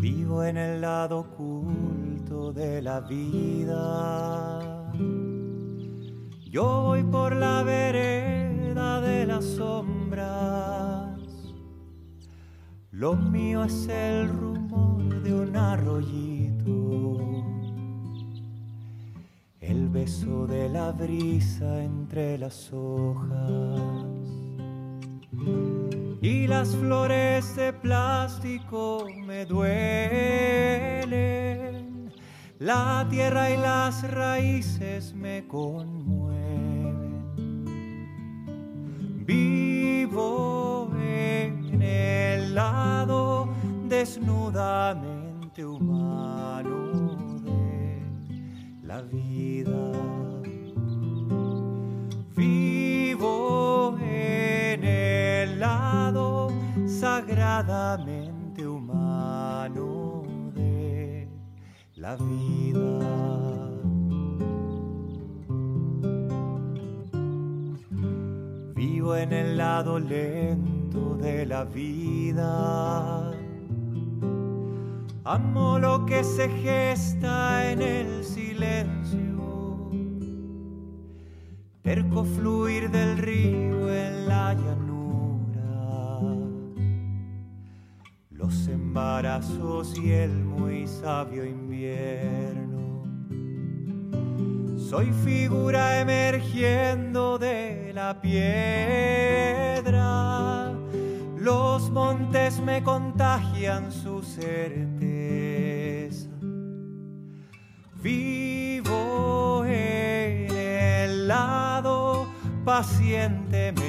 Vivo en el lado oculto de la vida. Yo voy por la vereda de las sombras. Lo mío es el rumor de un arroyito. El beso de la brisa entre las hojas y las flores de plástico me duelen. La tierra y las raíces me conmueven. Vivo en el lado desnudamente humano de la vida. Sagradamente humano de la vida. Vivo en el lado lento de la vida. Amo lo que se gesta en el silencio. Terco fluir del río y el muy sabio invierno. Soy figura emergiendo de la piedra. Los montes me contagian su certeza. Vivo en el lado pacientemente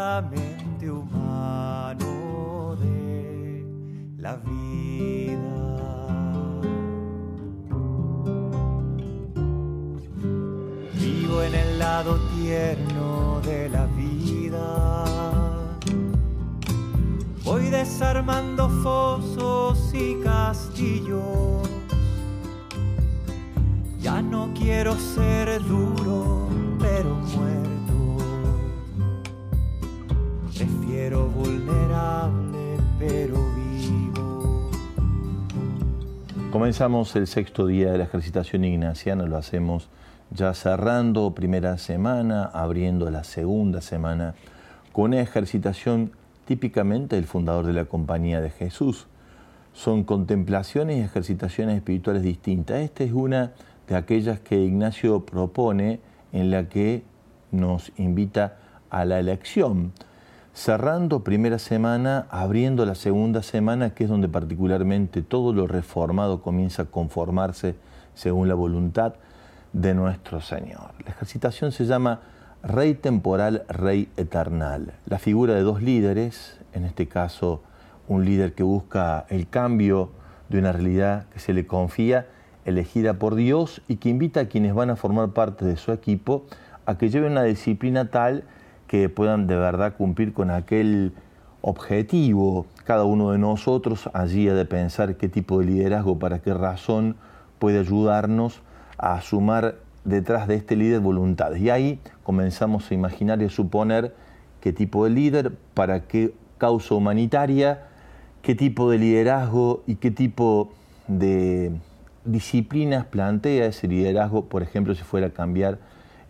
sagradamente humano de la vida. Vivo en el lado tierno de la vida. Voy desarmando fosos y castillos. Ya no quiero ser duro, Prefiero vulnerable, pero vivo. Comenzamos el sexto día de la ejercitación ignaciana, lo hacemos ya cerrando primera semana, abriendo la segunda semana, con una ejercitación típicamente del fundador de la Compañía de Jesús. Son contemplaciones y ejercitaciones espirituales distintas. Esta es una de aquellas que Ignacio propone en la que nos invita a la elección. Cerrando primera semana, abriendo la segunda semana, que es donde particularmente todo lo reformado comienza a conformarse según la voluntad de nuestro Señor. La ejercitación se llama Rey temporal, Rey eternal. La figura de dos líderes, en este caso un líder que busca el cambio de una realidad que se le confía, elegida por Dios y que invita a quienes van a formar parte de su equipo a que lleven una disciplina tal que puedan de verdad cumplir con aquel objetivo. Cada uno de nosotros allí ha de pensar qué tipo de liderazgo, para qué razón puede ayudarnos a sumar detrás de este líder voluntades. Y ahí comenzamos a imaginar y a suponer qué tipo de líder, para qué causa humanitaria, qué tipo de liderazgo y qué tipo de disciplinas plantea ese liderazgo, por ejemplo, si fuera a cambiar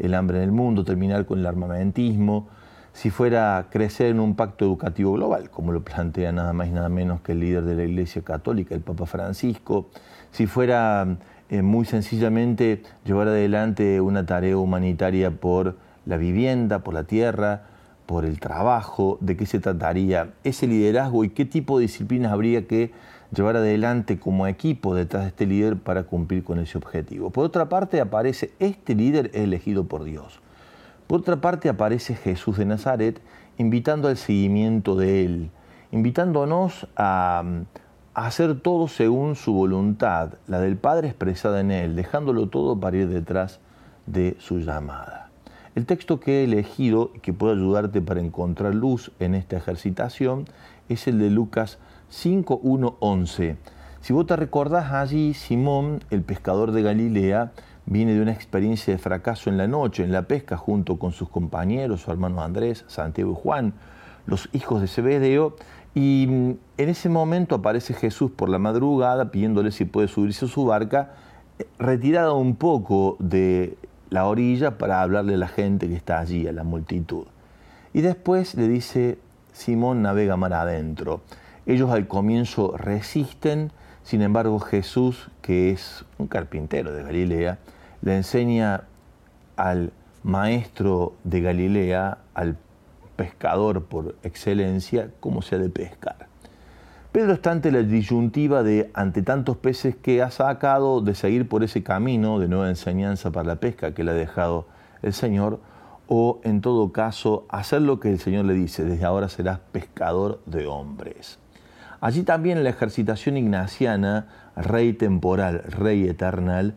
el hambre en el mundo, terminar con el armamentismo, si fuera crecer en un pacto educativo global, como lo plantea nada más y nada menos que el líder de la Iglesia Católica, el Papa Francisco, si fuera eh, muy sencillamente llevar adelante una tarea humanitaria por la vivienda, por la tierra, por el trabajo, de qué se trataría ese liderazgo y qué tipo de disciplinas habría que llevar adelante como equipo detrás de este líder para cumplir con ese objetivo. Por otra parte aparece este líder elegido por Dios. Por otra parte aparece Jesús de Nazaret invitando al seguimiento de Él, invitándonos a, hacer todo según su voluntad, la del Padre expresada en Él, dejándolo todo para ir detrás de su llamada. El texto que he elegido y que puede ayudarte para encontrar luz en esta ejercitación es el de Lucas 5, 1, 11. Si vos te recordás allí, Simón, el pescador de Galilea, viene de una experiencia de fracaso en la noche, en la pesca, junto con sus compañeros, su hermano Andrés, Santiago y Juan, los hijos de Zebedeo, y mm, en ese momento aparece Jesús por la madrugada pidiéndole si puede subirse a su barca, eh, retirada un poco de la orilla para hablarle a la gente que está allí, a la multitud. Y después le dice, Simón navega mar adentro. Ellos al comienzo resisten, sin embargo Jesús, que es un carpintero de Galilea, le enseña al maestro de Galilea, al pescador por excelencia, cómo se ha de pescar. Pedro está ante la disyuntiva de, ante tantos peces que ha sacado, de seguir por ese camino de nueva enseñanza para la pesca que le ha dejado el Señor, o en todo caso hacer lo que el Señor le dice, desde ahora serás pescador de hombres. Allí también la ejercitación ignaciana, rey temporal, rey eternal,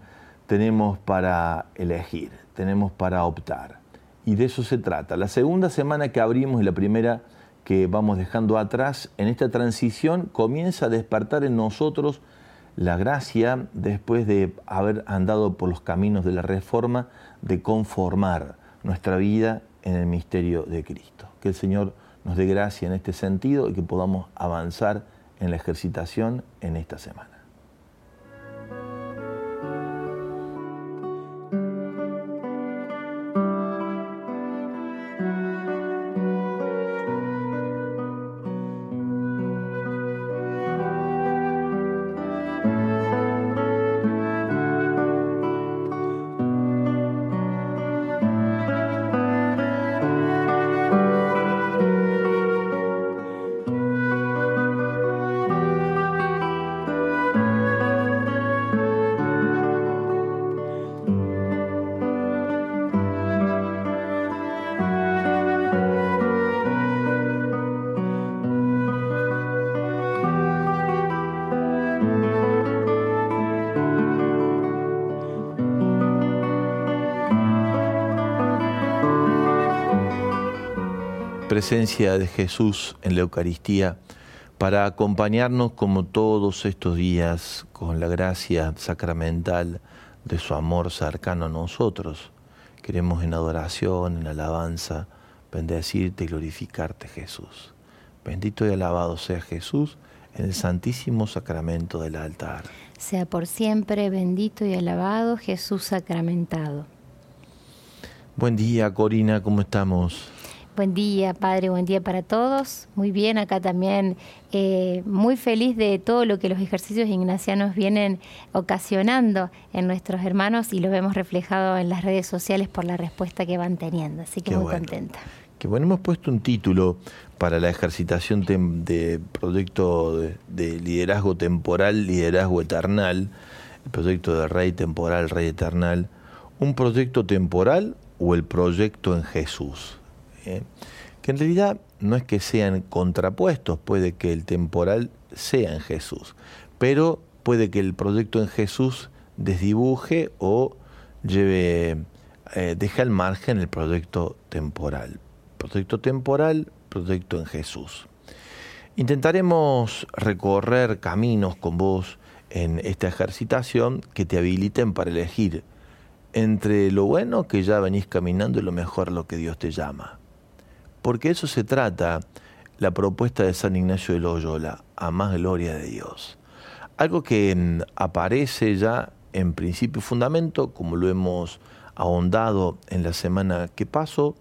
tenemos para elegir, tenemos para optar. Y de eso se trata. La segunda semana que abrimos y la primera que vamos dejando atrás, en esta transición comienza a despertar en nosotros la gracia, después de haber andado por los caminos de la reforma, de conformar nuestra vida en el misterio de Cristo. Que el Señor nos dé gracia en este sentido y que podamos avanzar en la ejercitación en esta semana. Presencia de Jesús en la Eucaristía para acompañarnos como todos estos días con la gracia sacramental de su amor cercano a nosotros. Queremos en adoración, en alabanza, bendecirte y glorificarte Jesús. Bendito y alabado sea Jesús en el santísimo sacramento del altar. Sea por siempre bendito y alabado Jesús sacramentado. Buen día, Corina, ¿cómo estamos? Buen día, Padre, buen día para todos. Muy bien, acá también eh, muy feliz de todo lo que los ejercicios ignacianos vienen ocasionando en nuestros hermanos y lo vemos reflejado en las redes sociales por la respuesta que van teniendo. Así que muy contenta. Que bueno, hemos puesto un título para la ejercitación de proyecto de, de liderazgo temporal, liderazgo eternal, el proyecto de Rey temporal, Rey eternal. ¿Un proyecto temporal o el proyecto en Jesús? ¿Eh? que en realidad no es que sean contrapuestos, puede que el temporal sea en Jesús, pero puede que el proyecto en Jesús desdibuje o lleve, eh, deje al margen el proyecto temporal. Proyecto temporal, proyecto en Jesús. Intentaremos recorrer caminos con vos en esta ejercitación que te habiliten para elegir entre lo bueno que ya venís caminando y lo mejor lo que Dios te llama porque eso se trata la propuesta de San Ignacio de Loyola, a más gloria de Dios. Algo que mm, aparece ya en principio y fundamento, como lo hemos ahondado en la semana que pasó,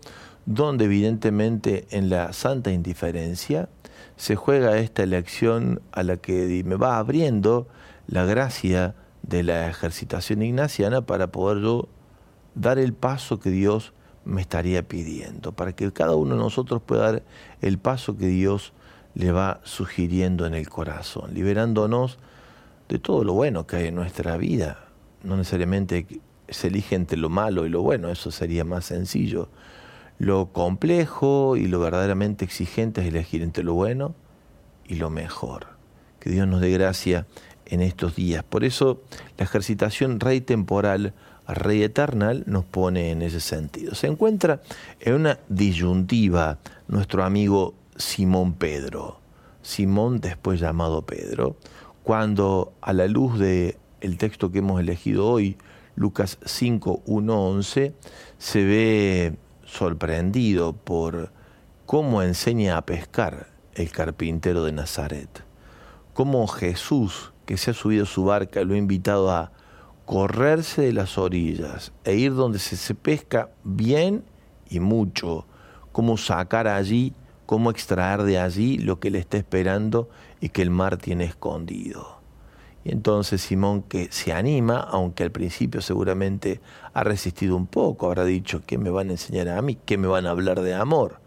donde evidentemente en la santa indiferencia se juega esta elección a la que me va abriendo la gracia de la ejercitación ignaciana para poder dar el paso que Dios me estaría pidiendo, para que cada uno de nosotros pueda dar el paso que Dios le va sugiriendo en el corazón, liberándonos de todo lo bueno que hay en nuestra vida. No necesariamente se elige entre lo malo y lo bueno, eso sería más sencillo. Lo complejo y lo verdaderamente exigente es elegir entre lo bueno y lo mejor. Que Dios nos dé gracia en estos días. Por eso la ejercitación rey temporal Rey Eternal nos pone en ese sentido. Se encuentra en una disyuntiva nuestro amigo Simón Pedro, Simón después llamado Pedro, cuando a la luz del el texto que hemos elegido hoy, Lucas 5, 1, 11, se ve sorprendido por cómo enseña a pescar el carpintero de Nazaret, cómo Jesús, que se ha subido a su barca, lo ha invitado a correrse de las orillas e ir donde se, se pesca bien y mucho, cómo sacar allí, cómo extraer de allí lo que le está esperando y que el mar tiene escondido. Y entonces Simón que se anima, aunque al principio seguramente ha resistido un poco, habrá dicho, ¿qué me van a enseñar a mí? ¿Qué me van a hablar de amor?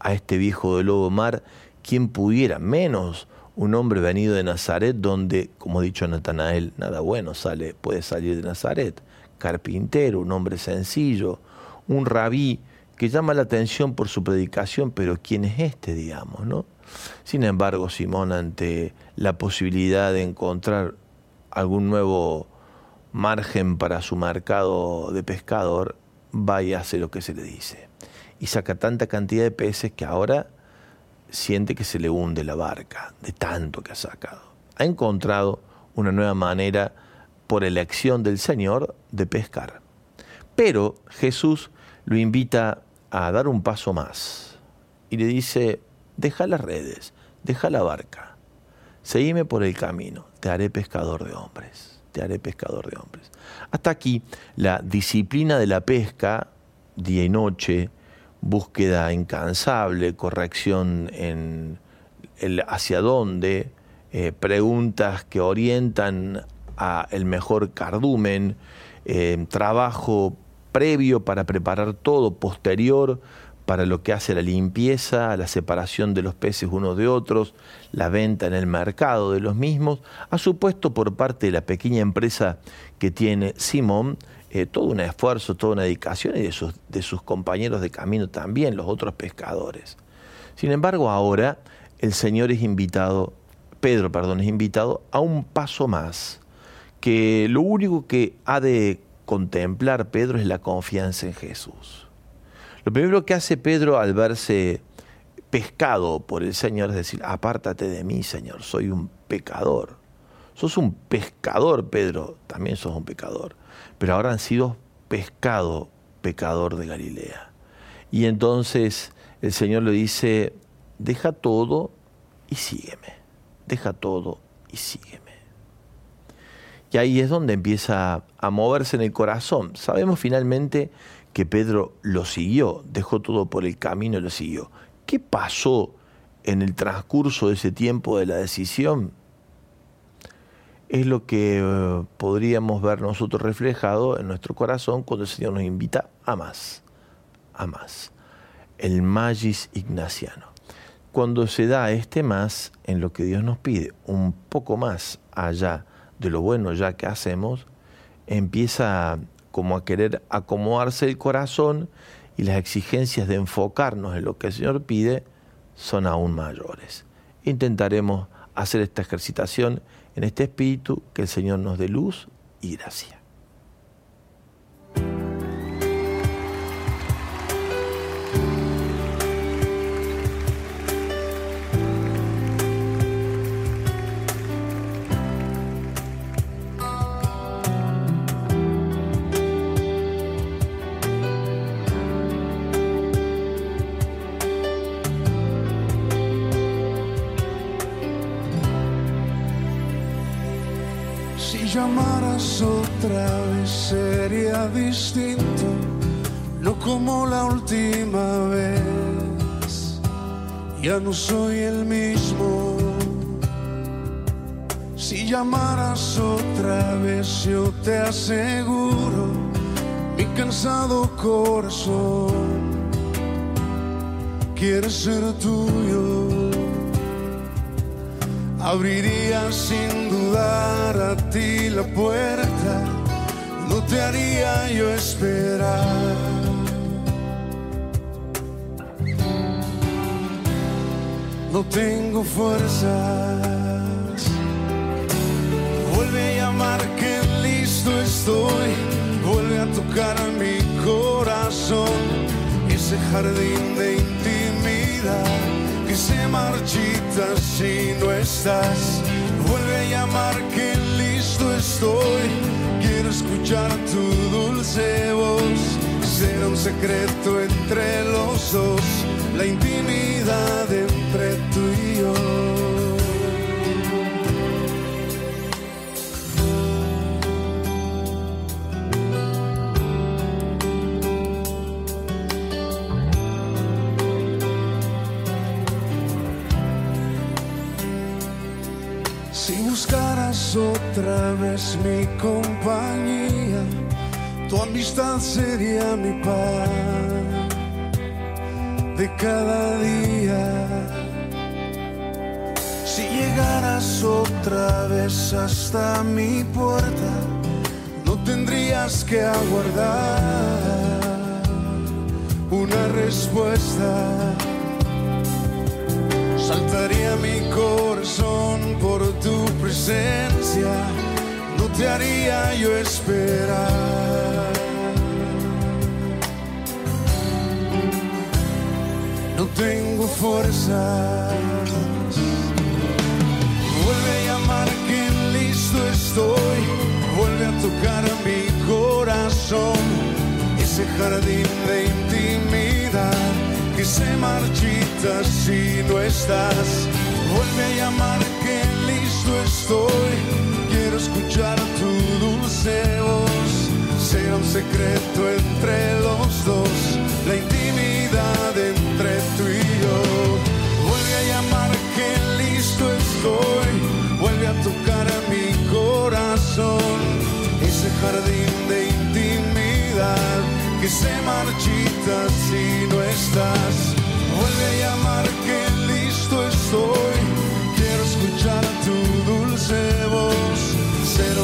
A este viejo del lobo mar, ¿quién pudiera? Menos un hombre venido de Nazaret, donde, como ha dicho Natanael, nada bueno sale, puede salir de Nazaret. Carpintero, un hombre sencillo, un rabí que llama la atención por su predicación, pero ¿quién es este, digamos, no? Sin embargo, Simón, ante la posibilidad de encontrar algún nuevo margen para su mercado de pescador, va y hace lo que se le dice. Y saca tanta cantidad de peces que ahora siente que se le hunde la barca de tanto que ha sacado. Ha encontrado una nueva manera, por elección del Señor, de pescar. Pero Jesús lo invita a dar un paso más y le dice, deja las redes, deja la barca Seguime por el camino, te haré pescador de hombres, te haré pescador de hombres. Hasta aquí la disciplina de la pesca, día y noche, búsqueda incansable, corrección en el hacia dónde, eh, preguntas que orientan a el mejor cardumen, eh, trabajo previo para preparar todo, posterior para lo que hace la limpieza, la separación de los peces unos de otros, la venta en el mercado de los mismos, ha supuesto por parte de la pequeña empresa que tiene Simón eh, todo un esfuerzo, toda una dedicación y de sus, de sus compañeros de camino también, los otros pescadores. Sin embargo, ahora el Señor es invitado, Pedro, perdón, es invitado a un paso más, que lo único que ha de contemplar Pedro es la confianza en Jesús. Lo primero que hace Pedro al verse pescado por el Señor es decir, apártate de mí, Señor, soy un pecador. Sos un pescador, Pedro, también sos un pecador. Pero ahora han sido pescado, pecador de Galilea. Y entonces el Señor le dice, deja todo y sígueme. Deja todo y sígueme. Y ahí es donde empieza a moverse en el corazón. Sabemos finalmente que Pedro lo siguió, dejó todo por el camino y lo siguió. ¿Qué pasó en el transcurso de ese tiempo de la decisión? Es lo que eh, podríamos ver nosotros reflejado en nuestro corazón cuando el Señor nos invita a más, a más. El magis ignaciano. Cuando se da este más en lo que Dios nos pide, un poco más allá de lo bueno ya que hacemos, empieza como a querer acomodarse el corazón y las exigencias de enfocarnos en lo que el Señor pide son aún mayores. Intentaremos hacer esta ejercitación en este espíritu que el Señor nos dé luz y gracia. Otra vez sería distinto, no como la última vez. Ya no soy el mismo. Si llamaras otra vez, yo te aseguro, mi cansado corazón quiere ser tuyo abriría sin dudar a ti la puerta, no te haría yo esperar. No tengo fuerzas, vuelve a llamar que listo estoy, vuelve a tocar mi corazón, ese jardín de intimidad se marchita si no estás. vuelve a llamar que listo estoy. Quiero escuchar tu dulce voz, será un secreto entre los dos, la intimidad entre tú y yo. Vez mi compañía, tu amistad sería mi paz de cada día. Si llegaras otra vez hasta mi puerta, no tendrías que aguardar una respuesta saltaría mi corazón por tu presencia, haría yo esperar. No tengo fuerzas. Vuelve a llamar que listo estoy, vuelve a tocar mi corazón, ese jardín de intimidad que se marchita si no estás. Vuelve a llamar que listo estoy. Escuchar tu dulce voz. Será un secreto entre los dos. La intimidad entre tú y yo. Vuelve a llamar que listo estoy. Vuelve a tocar a mi corazón. Ese jardín de intimidad que se marchita si no estás. Vuelve a llamar que listo estoy.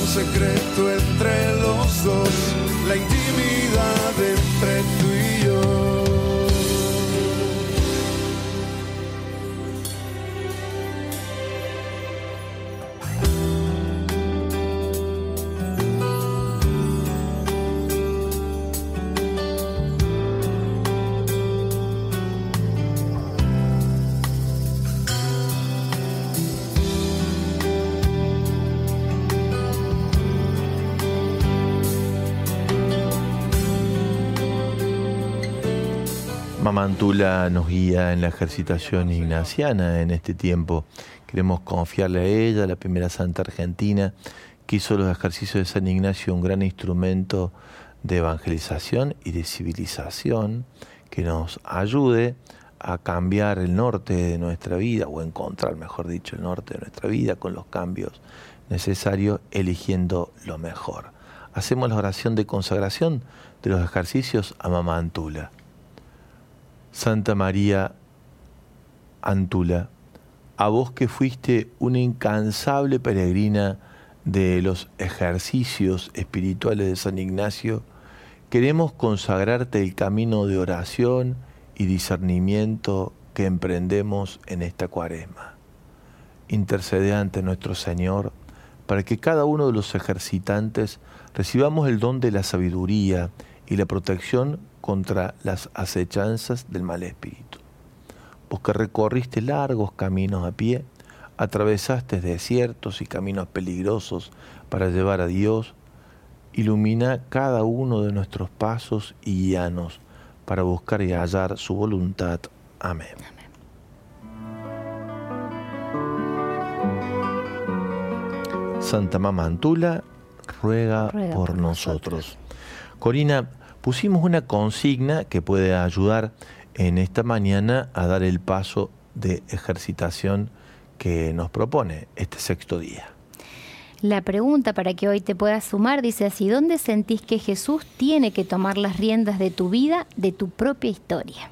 Secreto entre los dos. La intimidad entre Mantula nos guía en la ejercitación ignaciana en este tiempo. Queremos confiarle a ella, la primera santa argentina, que hizo los ejercicios de San Ignacio un gran instrumento de evangelización y de civilización, que nos ayude a cambiar el norte de nuestra vida, o encontrar, mejor dicho, el norte de nuestra vida con los cambios necesarios, eligiendo lo mejor. Hacemos la oración de consagración de los ejercicios a Mamá Antula. Santa María Antula, a vos que fuiste una incansable peregrina de los ejercicios espirituales de San Ignacio, queremos consagrarte el camino de oración y discernimiento que emprendemos en esta cuaresma. Intercede ante nuestro Señor para que cada uno de los ejercitantes recibamos el don de la sabiduría y la protección contra las acechanzas del mal espíritu. Vos que recorriste largos caminos a pie, atravesaste desiertos y caminos peligrosos para llevar a Dios, ilumina cada uno de nuestros pasos y guíanos para buscar y hallar su voluntad. Amén. Santa Mamá Antula, ruega, por, nosotros. Corina, pusimos una consigna que puede ayudar en esta mañana a dar el paso de ejercitación que nos propone este sexto día. La pregunta para que hoy te puedas sumar dice así, ¿dónde sentís que Jesús tiene que tomar las riendas de tu vida, de tu propia historia?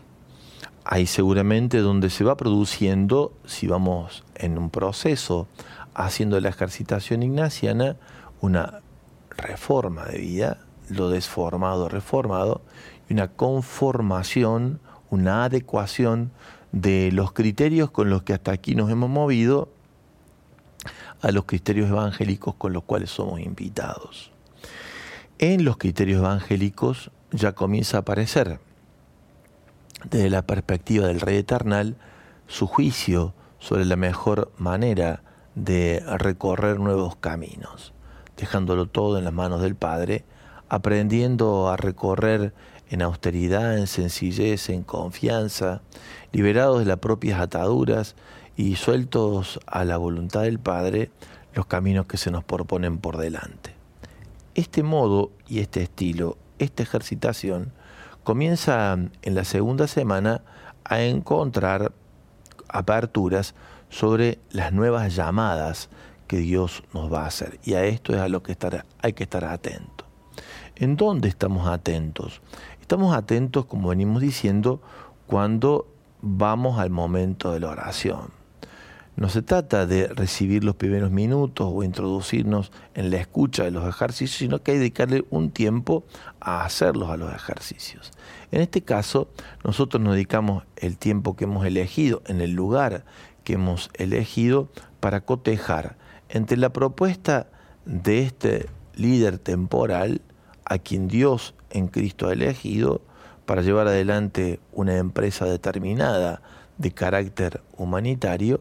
Ahí seguramente donde se va produciendo, si vamos en un proceso haciendo la ejercitación ignaciana, una reforma de vida, lo desformado, reformado, y una conformación, una adecuación de los criterios con los que hasta aquí nos hemos movido a los criterios evangélicos con los cuales somos invitados. En los criterios evangélicos ya comienza a aparecer, desde la perspectiva del Rey Eternal, su juicio sobre la mejor manera de recorrer nuevos caminos, dejándolo todo en las manos del Padre, aprendiendo a recorrer en austeridad, en sencillez, en confianza, liberados de las propias ataduras y sueltos a la voluntad del Padre los caminos que se nos proponen por delante. Este modo y este estilo, esta ejercitación, comienza en la segunda semana a encontrar aperturas sobre las nuevas llamadas que Dios nos va a hacer. Y a esto es a lo que hay que estar atento. ¿En dónde estamos atentos? Estamos atentos, como venimos diciendo, cuando vamos al momento de la oración. No se trata de recibir los primeros minutos o introducirnos en la escucha de los ejercicios, sino que hay dedicarle un tiempo a hacerlos a los ejercicios. En este caso, nosotros nos dedicamos el tiempo que hemos elegido en el lugar que hemos elegido para cotejar entre la propuesta de este líder temporal a quien Dios en Cristo ha elegido para llevar adelante una empresa determinada de carácter humanitario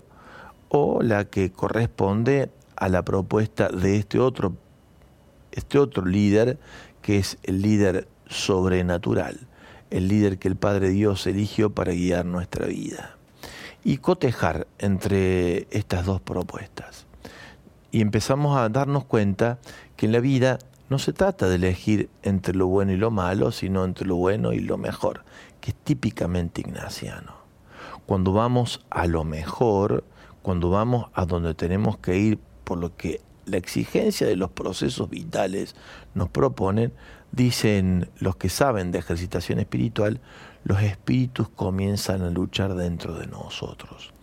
o la que corresponde a la propuesta de este otro, este otro líder que es el líder sobrenatural, el líder que el Padre Dios eligió para guiar nuestra vida. Y cotejar entre estas dos propuestas. Y empezamos a darnos cuenta que en la vida no se trata de elegir entre lo bueno y lo malo, sino entre lo bueno y lo mejor, que es típicamente ignaciano. Cuando vamos a lo mejor, cuando vamos a donde tenemos que ir por lo que la exigencia de los procesos vitales nos proponen, dicen los que saben de ejercitación espiritual, los espíritus comienzan a luchar dentro de nosotros.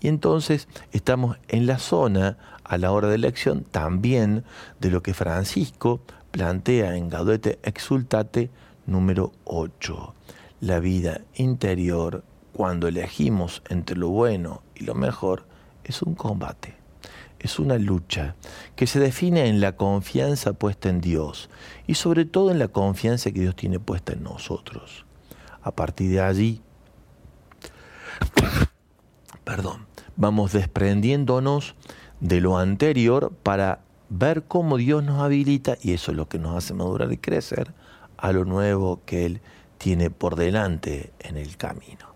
Y entonces estamos en la zona a la hora de elección también de lo que Francisco plantea en Gaudete Exultate número 8. La vida interior, cuando elegimos entre lo bueno y lo mejor, es un combate, es una lucha que se define en la confianza puesta en Dios y sobre todo en la confianza que Dios tiene puesta en nosotros. A partir de allí, perdón, vamos desprendiéndonos de lo anterior para ver cómo Dios nos habilita, y eso es lo que nos hace madurar y crecer, a lo nuevo que Él tiene por delante en el camino.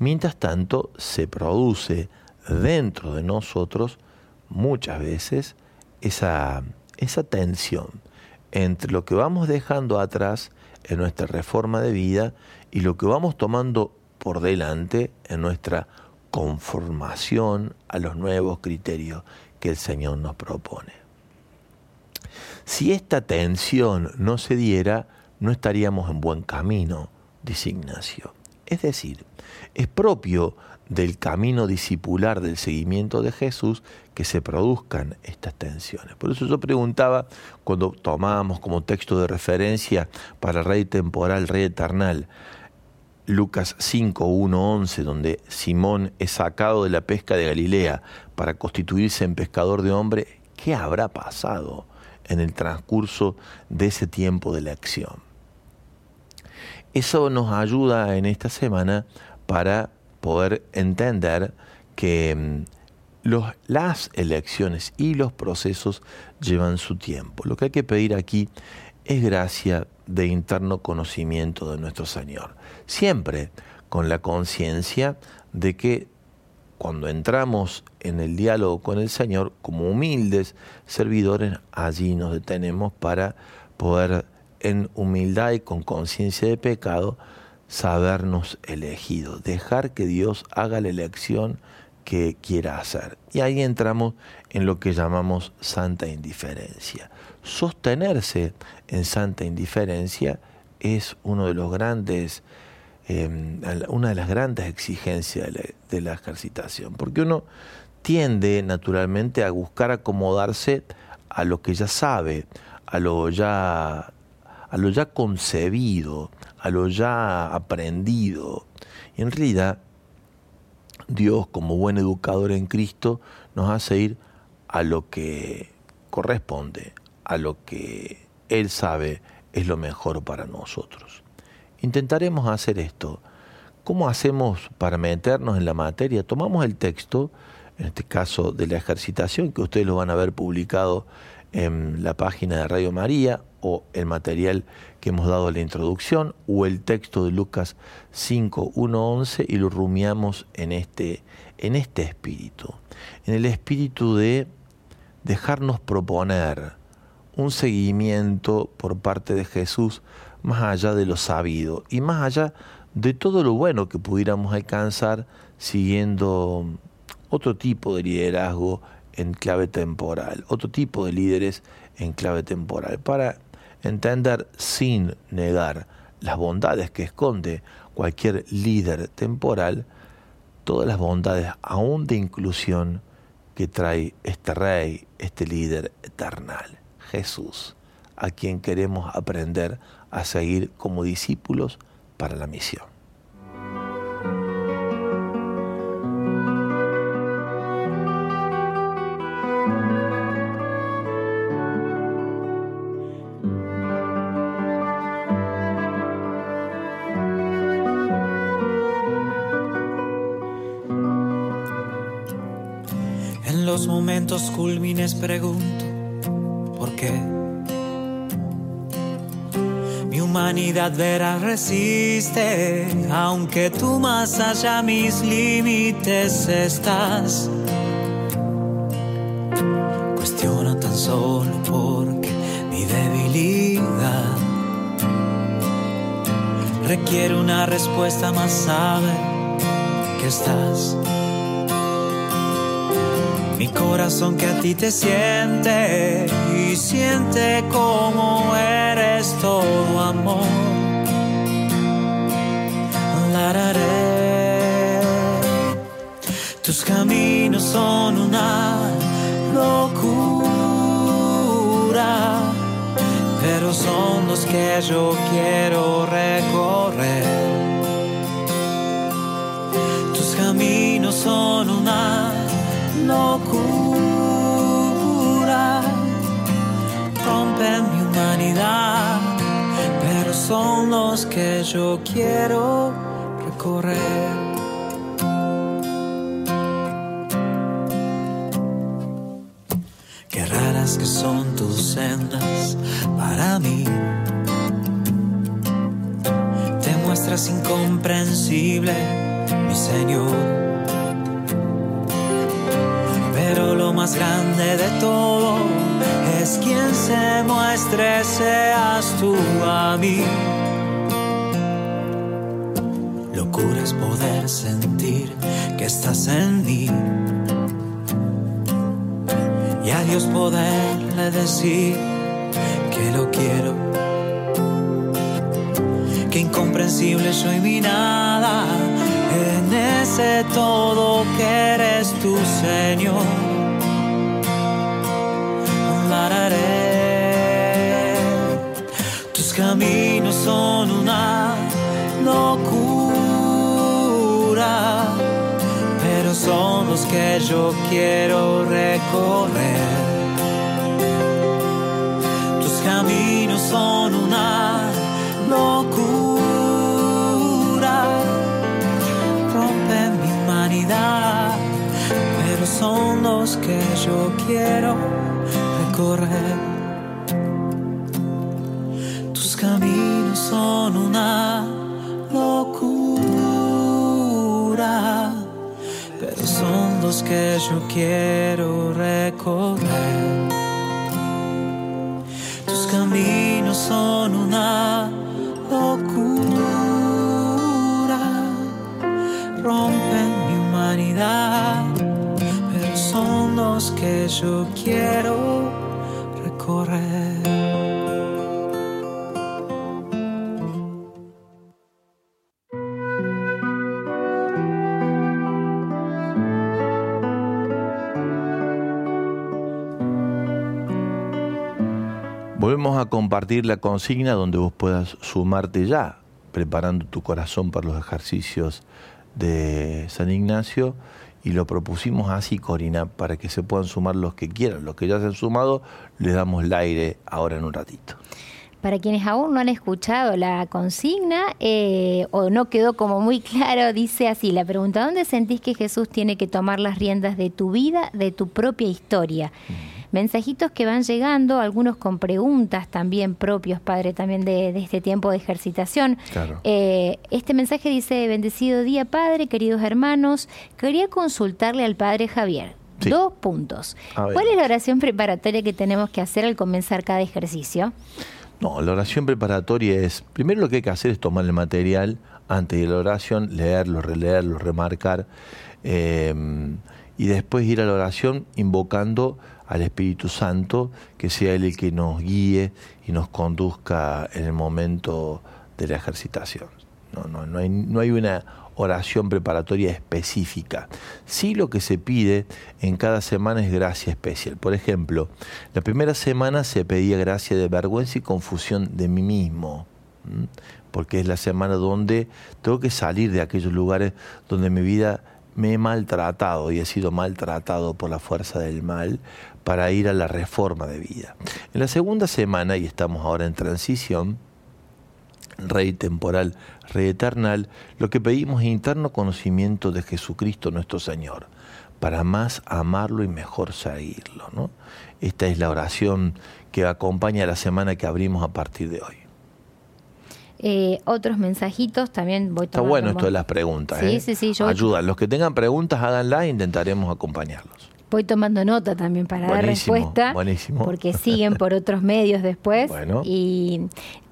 Mientras tanto, se produce dentro de nosotros muchas veces esa, esa tensión entre lo que vamos dejando atrás en nuestra reforma de vida y lo que vamos tomando por delante en nuestra conformación a los nuevos criterios que el Señor nos propone. Si esta tensión no se diera, no estaríamos en buen camino, dice Ignacio. Es decir, es propio del camino discipular del seguimiento de Jesús que se produzcan estas tensiones. Por eso yo preguntaba, cuando tomábamos como texto de referencia para Rey temporal, Rey eternal, Lucas 5, 1, 11, donde Simón es sacado de la pesca de Galilea para constituirse en pescador de hombre, ¿qué habrá pasado en el transcurso de ese tiempo de la acción? Eso nos ayuda en esta semana para poder entender que mm, los, las elecciones y los procesos llevan su tiempo. Lo que hay que pedir aquí es gracia de interno conocimiento de nuestro Señor. Siempre con la conciencia de que cuando entramos en el diálogo con el Señor, como humildes servidores, allí nos detenemos para poder en humildad y con conciencia de pecado sabernos elegidos, dejar que Dios haga la elección que quiera hacer. Y ahí entramos en lo que llamamos santa indiferencia. Sostenerse en santa indiferencia es uno de los grandes, em, una de las grandes exigencias de la, ejercitación, porque uno tiende naturalmente a buscar acomodarse a lo que ya sabe, a lo ya, a lo ya concebido, a lo ya aprendido. Y en realidad, Dios, como buen educador en Cristo, nos hace ir a lo que corresponde, a lo que Él sabe es lo mejor para nosotros. Intentaremos hacer esto. ¿Cómo hacemos para meternos en la materia? Tomamos el texto en este caso de la ejercitación, que ustedes lo van a ver publicado en la página de Radio María o el material que hemos dado en la introducción o el texto de Lucas 5, 1, 11 y lo rumiamos en este, en este espíritu, en el espíritu de dejarnos proponer un seguimiento por parte de Jesús más allá de lo sabido y más allá de todo lo bueno que pudiéramos alcanzar siguiendo otro tipo de liderazgo en clave temporal, otro tipo de líderes en clave temporal, para entender sin negar las bondades que esconde cualquier líder temporal, todas las bondades aún de inclusión que trae este rey, este líder eternal, Jesús, a quien queremos aprender a seguir como discípulos para la misión. momentos culmines pregunto Mi humanidad verá resiste, aunque tú más allá mis límites estás. Cuestiono tan solo porque mi debilidad requiere una respuesta más sabe que estás. Mi corazón que a ti te siente y siente como eres todo amor. Tus caminos son una locura, pero son los que yo quiero recorrer. Tus caminos son una locura son los que yo quiero recorrer. Qué raras que son tus sendas para mí. Te muestras incomprensible, mi Señor más grande de todo es quien se muestre, seas tú a mí. Locura es poder sentir que estás en mí. Y a Dios poderle decir que lo quiero. Que incomprensible soy mi nada en ese todo que eres tu Señor tus caminos son una locura, pero son los que yo quiero recorrer. Tus caminos son una locura, rompen mi humanidad, pero son los que yo quiero tus caminos son una locura, pero son los que yo quiero recorrer. Tus caminos son una locura, rompen mi humanidad, pero son los que yo quiero compartir la consigna donde vos puedas sumarte ya, preparando tu corazón para los ejercicios de San Ignacio y lo propusimos así, Corina, para que se puedan sumar los que quieran. Los que ya se han sumado, les damos el aire ahora en un ratito. Para quienes aún no han escuchado la consigna eh, o no quedó como muy claro, dice así la pregunta, ¿dónde sentís que Jesús tiene que tomar las riendas de tu vida, de tu propia historia? Mensajitos que van llegando, algunos con preguntas también propios, Padre, también de, este tiempo de ejercitación. Eh, este mensaje dice, bendecido día, Padre, queridos hermanos, quería consultarle al Padre Javier. Dos puntos. ¿Cuál es la oración preparatoria que tenemos que hacer al comenzar cada ejercicio? No, la oración preparatoria es, primero lo que hay que hacer es tomar el material antes de la oración, leerlo, releerlo, remarcar, em, y después ir a la oración invocando al Espíritu Santo, que sea Él el que nos guíe y nos conduzca en el momento de la ejercitación. No, no, no, hay, no hay una oración preparatoria específica. Sí lo que se pide en cada semana es gracia especial. Por ejemplo, la primera semana se pedía gracia de vergüenza y confusión de mí mismo, porque es la semana donde tengo que salir de aquellos lugares donde mi vida me he maltratado y he sido maltratado por la fuerza del mal para ir a la reforma de vida. En la segunda semana, y estamos ahora en transición, Rey temporal, Rey eternal, lo que pedimos es interno conocimiento de Jesucristo nuestro Señor, para más amarlo y mejor seguirlo. ¿no? Esta es la oración que acompaña la semana que abrimos a partir de hoy. Eh, otros mensajitos también voy Está bueno esto de las preguntas. Sí, ¿eh? sí, sí. Ayuda. Los que tengan preguntas, háganlas e intentaremos acompañarlos. Voy tomando nota también para dar respuesta. Buenísimo. Porque siguen por otros medios después. Bueno. Y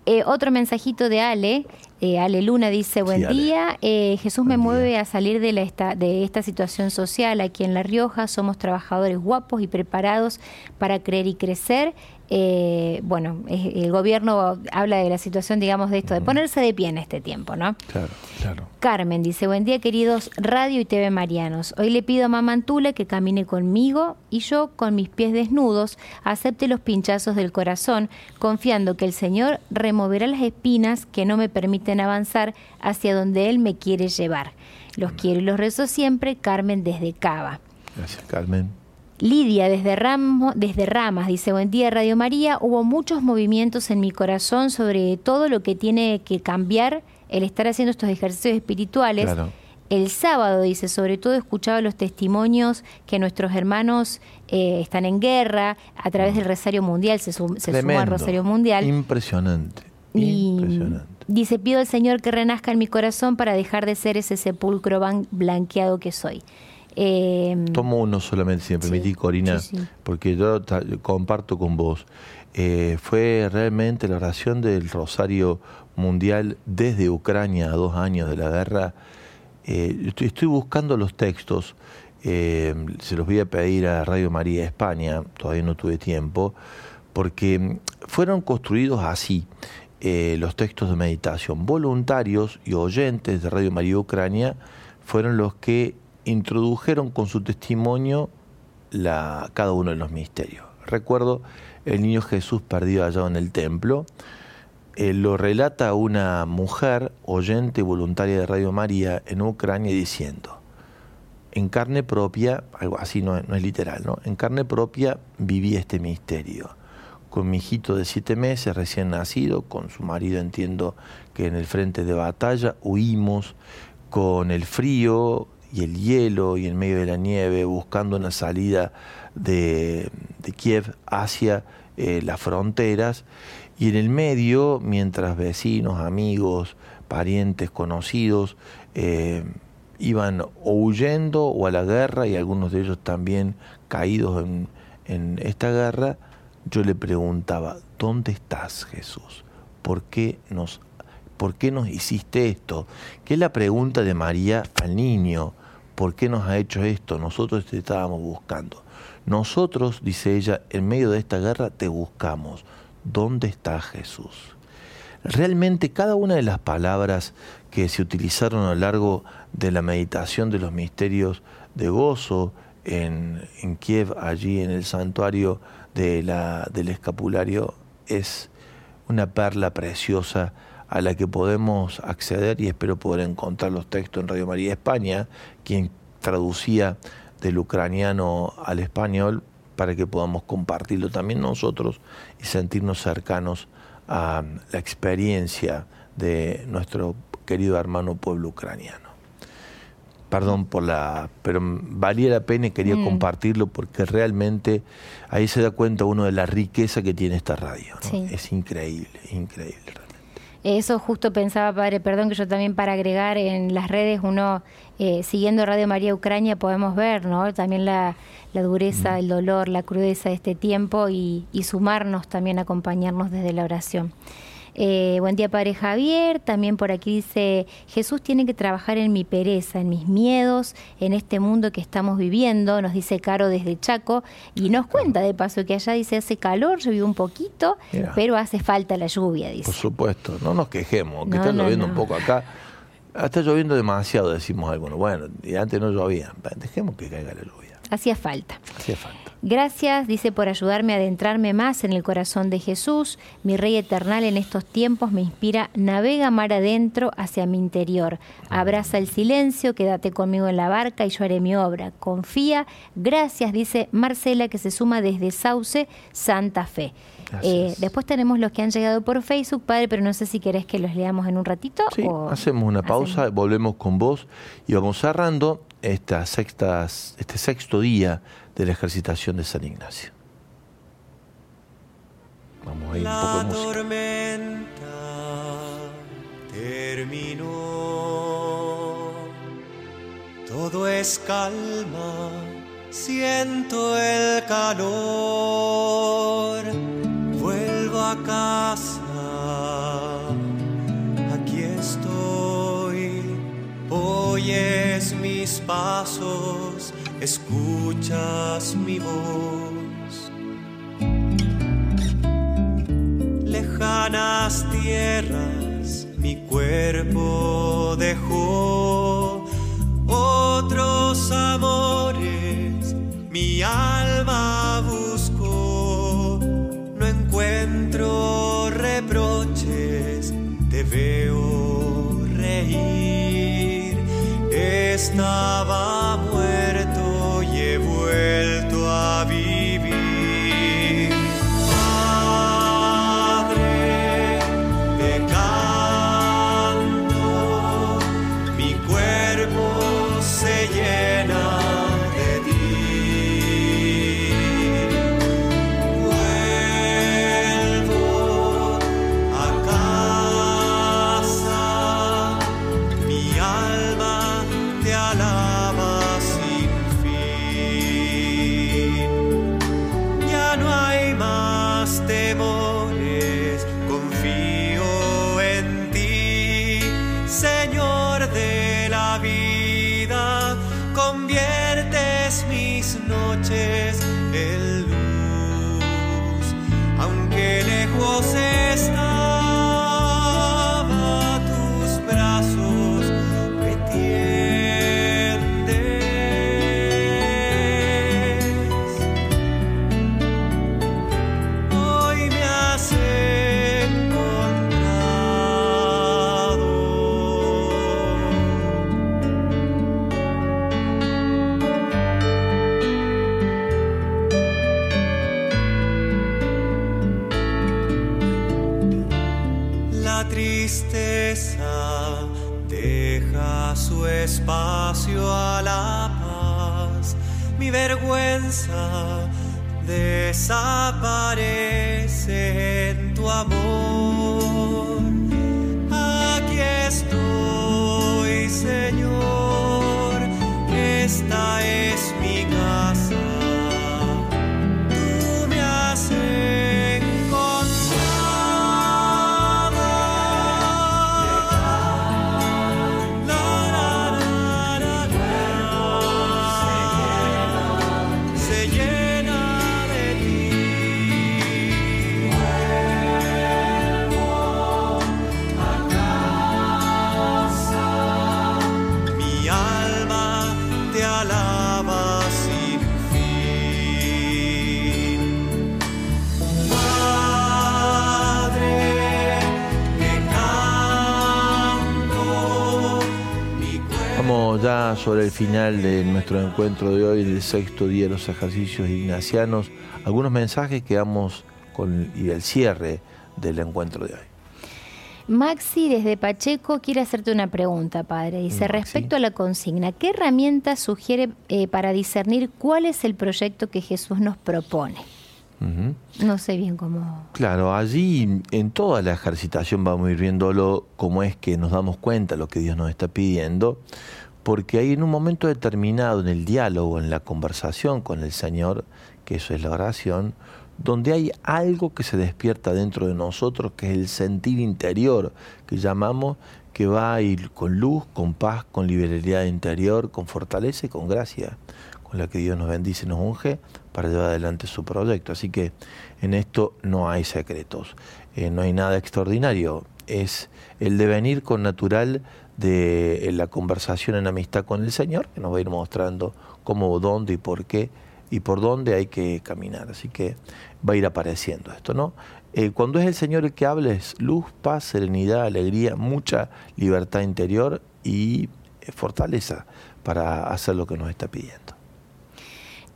eh, otro mensajito de Ale. Eh, Ale Luna dice, buen día, eh, Jesús me mueve a salir de, la esta, de esta situación social aquí en La Rioja, somos trabajadores guapos y preparados para creer y crecer, eh, bueno, el gobierno habla de la situación, digamos, de esto, de ponerse de pie en este tiempo, ¿no? Claro, claro. Carmen dice, buen día queridos Radio y TV Marianos. Hoy le pido a Mamantula que camine conmigo y yo, con mis pies desnudos, acepte los pinchazos del corazón, confiando que el Señor removerá las espinas que no me permiten avanzar hacia donde Él me quiere llevar. Los quiero y los rezo siempre, Carmen desde Cava. Gracias, Carmen. Lidia desde, desde Ramas dice, buen día Radio María, hubo muchos movimientos en mi corazón sobre todo lo que tiene que cambiar el estar haciendo estos ejercicios espirituales. El sábado, dice, sobre todo escuchaba los testimonios que nuestros hermanos eh, están en guerra a través del Rosario Mundial, se, sumó al Rosario Mundial. Impresionante. impresionante. Dice, pido al Señor que renazca en mi corazón para dejar de ser ese sepulcro blanqueado que soy. Eh, Tomo uno solamente, si me permitís, Corina, porque yo comparto con vos. Eh, fue realmente la oración del Rosario Mundial desde Ucrania a dos años de la guerra. Eh, estoy, buscando los textos, se los voy a pedir a Radio María España, todavía no tuve tiempo, porque fueron construidos así. los textos de meditación. Voluntarios y oyentes de Radio María Ucrania fueron los que introdujeron con su testimonio la, cada uno de los misterios. Recuerdo el niño Jesús perdido allá en el templo. Eh, lo relata una mujer, oyente voluntaria de Radio María en Ucrania, diciendo, en carne propia, algo así no, es literal, ¿no? En carne propia viví este misterio. Con mi hijito de siete meses, recién nacido, con su marido entiendo que en el frente de batalla, huimos con el frío, y el hielo y en medio de la nieve, buscando una salida de, Kiev hacia eh, las fronteras. Y en el medio, mientras vecinos, amigos, parientes, conocidos, eh, iban o huyendo o a la guerra y algunos de ellos también caídos en, en esta guerra, yo le preguntaba, ¿dónde estás Jesús? ¿Por qué nos ¿por qué nos hiciste esto? Que es la pregunta de María al niño. ¿Por qué nos ha hecho esto? Nosotros te estábamos buscando. Nosotros, dice ella, en medio de esta guerra te buscamos. ¿Dónde está Jesús? Realmente cada una de las palabras que se utilizaron a lo largo de la meditación de los misterios de gozo en, Kiev, allí en el santuario del escapulario, es una perla preciosa a la que podemos acceder y espero poder encontrar los textos en Radio María España, quien traducía del ucraniano al español para que podamos compartirlo también nosotros y sentirnos cercanos a la experiencia de nuestro querido hermano pueblo ucraniano. Perdón por la... pero valía la pena y quería mm. compartirlo porque realmente ahí se da cuenta uno de la riqueza que tiene esta radio. Es increíble, increíble. Eso justo pensaba, padre, perdón que yo también para agregar en las redes, uno eh, siguiendo Radio María Ucrania podemos ver ¿no? también la, dureza, el dolor, la crudeza de este tiempo y, y sumarnos también, acompañarnos desde la oración. Eh, buen día, Padre Javier. También por aquí dice, Jesús tiene que trabajar en mi pereza, en mis miedos, en este mundo que estamos viviendo, nos dice Caro desde Chaco, y nos cuenta de paso que allá dice hace calor, llovió un poquito, pero hace falta la lluvia, dice. Por supuesto, no nos quejemos, que está lloviendo un poco acá. Está lloviendo demasiado, decimos algunos. Bueno, y antes no llovía. Dejemos que caiga la lluvia. Hacía falta. Hacía falta. Gracias, dice, por ayudarme a adentrarme más en el corazón de Jesús. Mi Rey Eternal en estos tiempos me inspira, navega mar adentro hacia mi interior. Abraza el silencio, quédate conmigo en la barca y yo haré mi obra. Confía. Gracias, dice Marcela, que se suma desde Sauce, Santa Fe. Eh, después tenemos los que han llegado por Facebook, padre, pero no sé si querés que los leamos en un ratito. Sí, hacemos una pausa, volvemos con vos y vamos cerrando esta sextas, este sexto día de la ejercitación de San Ignacio. Vamos a ir un poco de música. tormenta terminó, todo es calma, siento el calor, vuelvo a casa, aquí estoy, oyes mis pasos escuchas mi voz. Lejanas tierras mi cuerpo dejó, otros amores mi alma buscó, no encuentro reproches, te veo reír, estaba yeah. Ya sobre el final de nuestro encuentro de hoy, del sexto día de los ejercicios ignacianos, algunos mensajes que damos con y el cierre del encuentro de hoy. Maxi desde Pacheco quiere hacerte una pregunta, padre. Dice, respecto a la consigna, ¿qué herramientas sugiere eh, para discernir cuál es el proyecto que Jesús nos propone? No sé bien cómo. Claro, allí en toda la ejercitación vamos a ir viéndolo cómo es que nos damos cuenta de lo que Dios nos está pidiendo, porque hay en un momento determinado en el diálogo, en la conversación con el Señor, que eso es la oración, donde hay algo que se despierta dentro de nosotros, que es el sentir interior, que llamamos, que va a ir con luz, con paz, con liberalidad interior, con fortaleza y con gracia, con la que Dios nos bendice y nos unge para llevar adelante su proyecto. Así que en esto no hay secretos, eh, no hay nada extraordinario, es el devenir con natural de la conversación en amistad con el Señor, que nos va a ir mostrando cómo, dónde y por qué y por dónde hay que caminar. Así que va a ir apareciendo esto, ¿no? Eh, cuando es el Señor el que habla es luz, paz, serenidad, alegría, mucha libertad interior y eh, fortaleza para hacer lo que nos está pidiendo.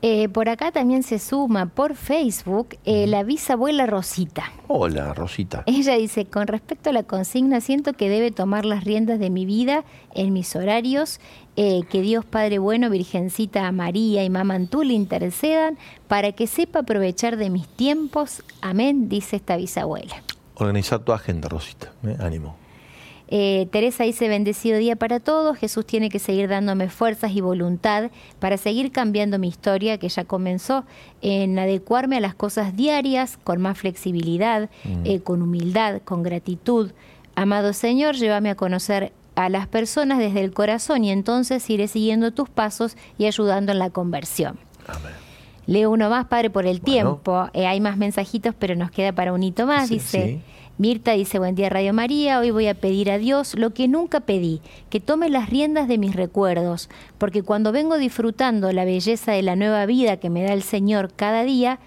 Eh, por acá también se suma por Facebook eh, la bisabuela Rosita. Hola, Rosita. Ella dice, con respecto a la consigna, siento que debe tomar las riendas de mi vida en mis horarios, eh, que Dios Padre Bueno, Virgencita María y Mamá le intercedan para que sepa aprovechar de mis tiempos. Amén, dice esta bisabuela. Organizar tu agenda, Rosita. Ánimo. Eh, Teresa dice, bendecido día para todos, Jesús tiene que seguir dándome fuerzas y voluntad para seguir cambiando mi historia que ya comenzó en adecuarme a las cosas diarias con más flexibilidad, mm. eh, con humildad, con gratitud. Amado Señor, llévame a conocer a las personas desde el corazón y entonces iré siguiendo tus pasos y ayudando en la conversión. Amén. Leo uno más, Padre, por el tiempo. Eh, hay más mensajitos, pero nos queda para un hito más. dice, Mirta dice, buen día Radio María, hoy voy a pedir a Dios lo que nunca pedí, que tome las riendas de mis recuerdos, porque cuando vengo disfrutando la belleza de la nueva vida que me da el Señor cada día,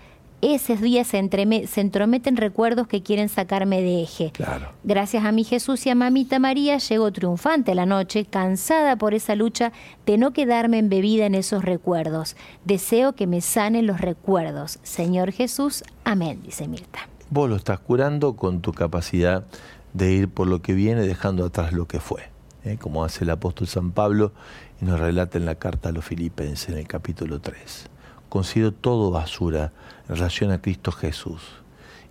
esos días se, se entrometen recuerdos que quieren sacarme de eje. Claro. Gracias a mi Jesús y a mamita María, llego triunfante a la noche, cansada por esa lucha de no quedarme embebida en esos recuerdos. Deseo que me sanen los recuerdos. Señor Jesús, amén, dice Mirta vos lo estás curando con tu capacidad de ir por lo que viene dejando atrás lo que fue, ¿eh? como hace el apóstol San Pablo y nos relata en la carta a los filipenses en el capítulo 3. Considero todo basura en relación a Cristo Jesús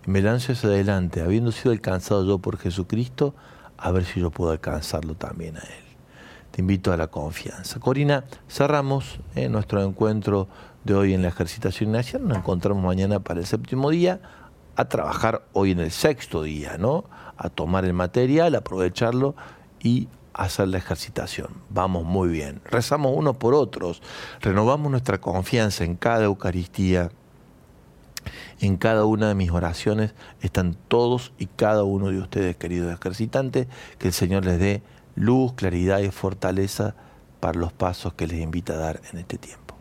y me lanzo hacia adelante, habiendo sido alcanzado yo por Jesucristo, a ver si yo puedo alcanzarlo también a Él. Te invito a la confianza. Corina, cerramos ¿eh? nuestro encuentro de hoy en la ejercitación nacional. Nos encontramos mañana para el séptimo día a trabajar hoy en el sexto día, ¿no? A tomar el material, aprovecharlo y hacer la ejercitación. Vamos muy bien. Rezamos unos por otros, renovamos nuestra confianza en cada Eucaristía. En cada una de mis oraciones están todos y cada uno de ustedes, queridos ejercitantes, que el Señor les dé luz, claridad y fortaleza para los pasos que les invita a dar en este tiempo.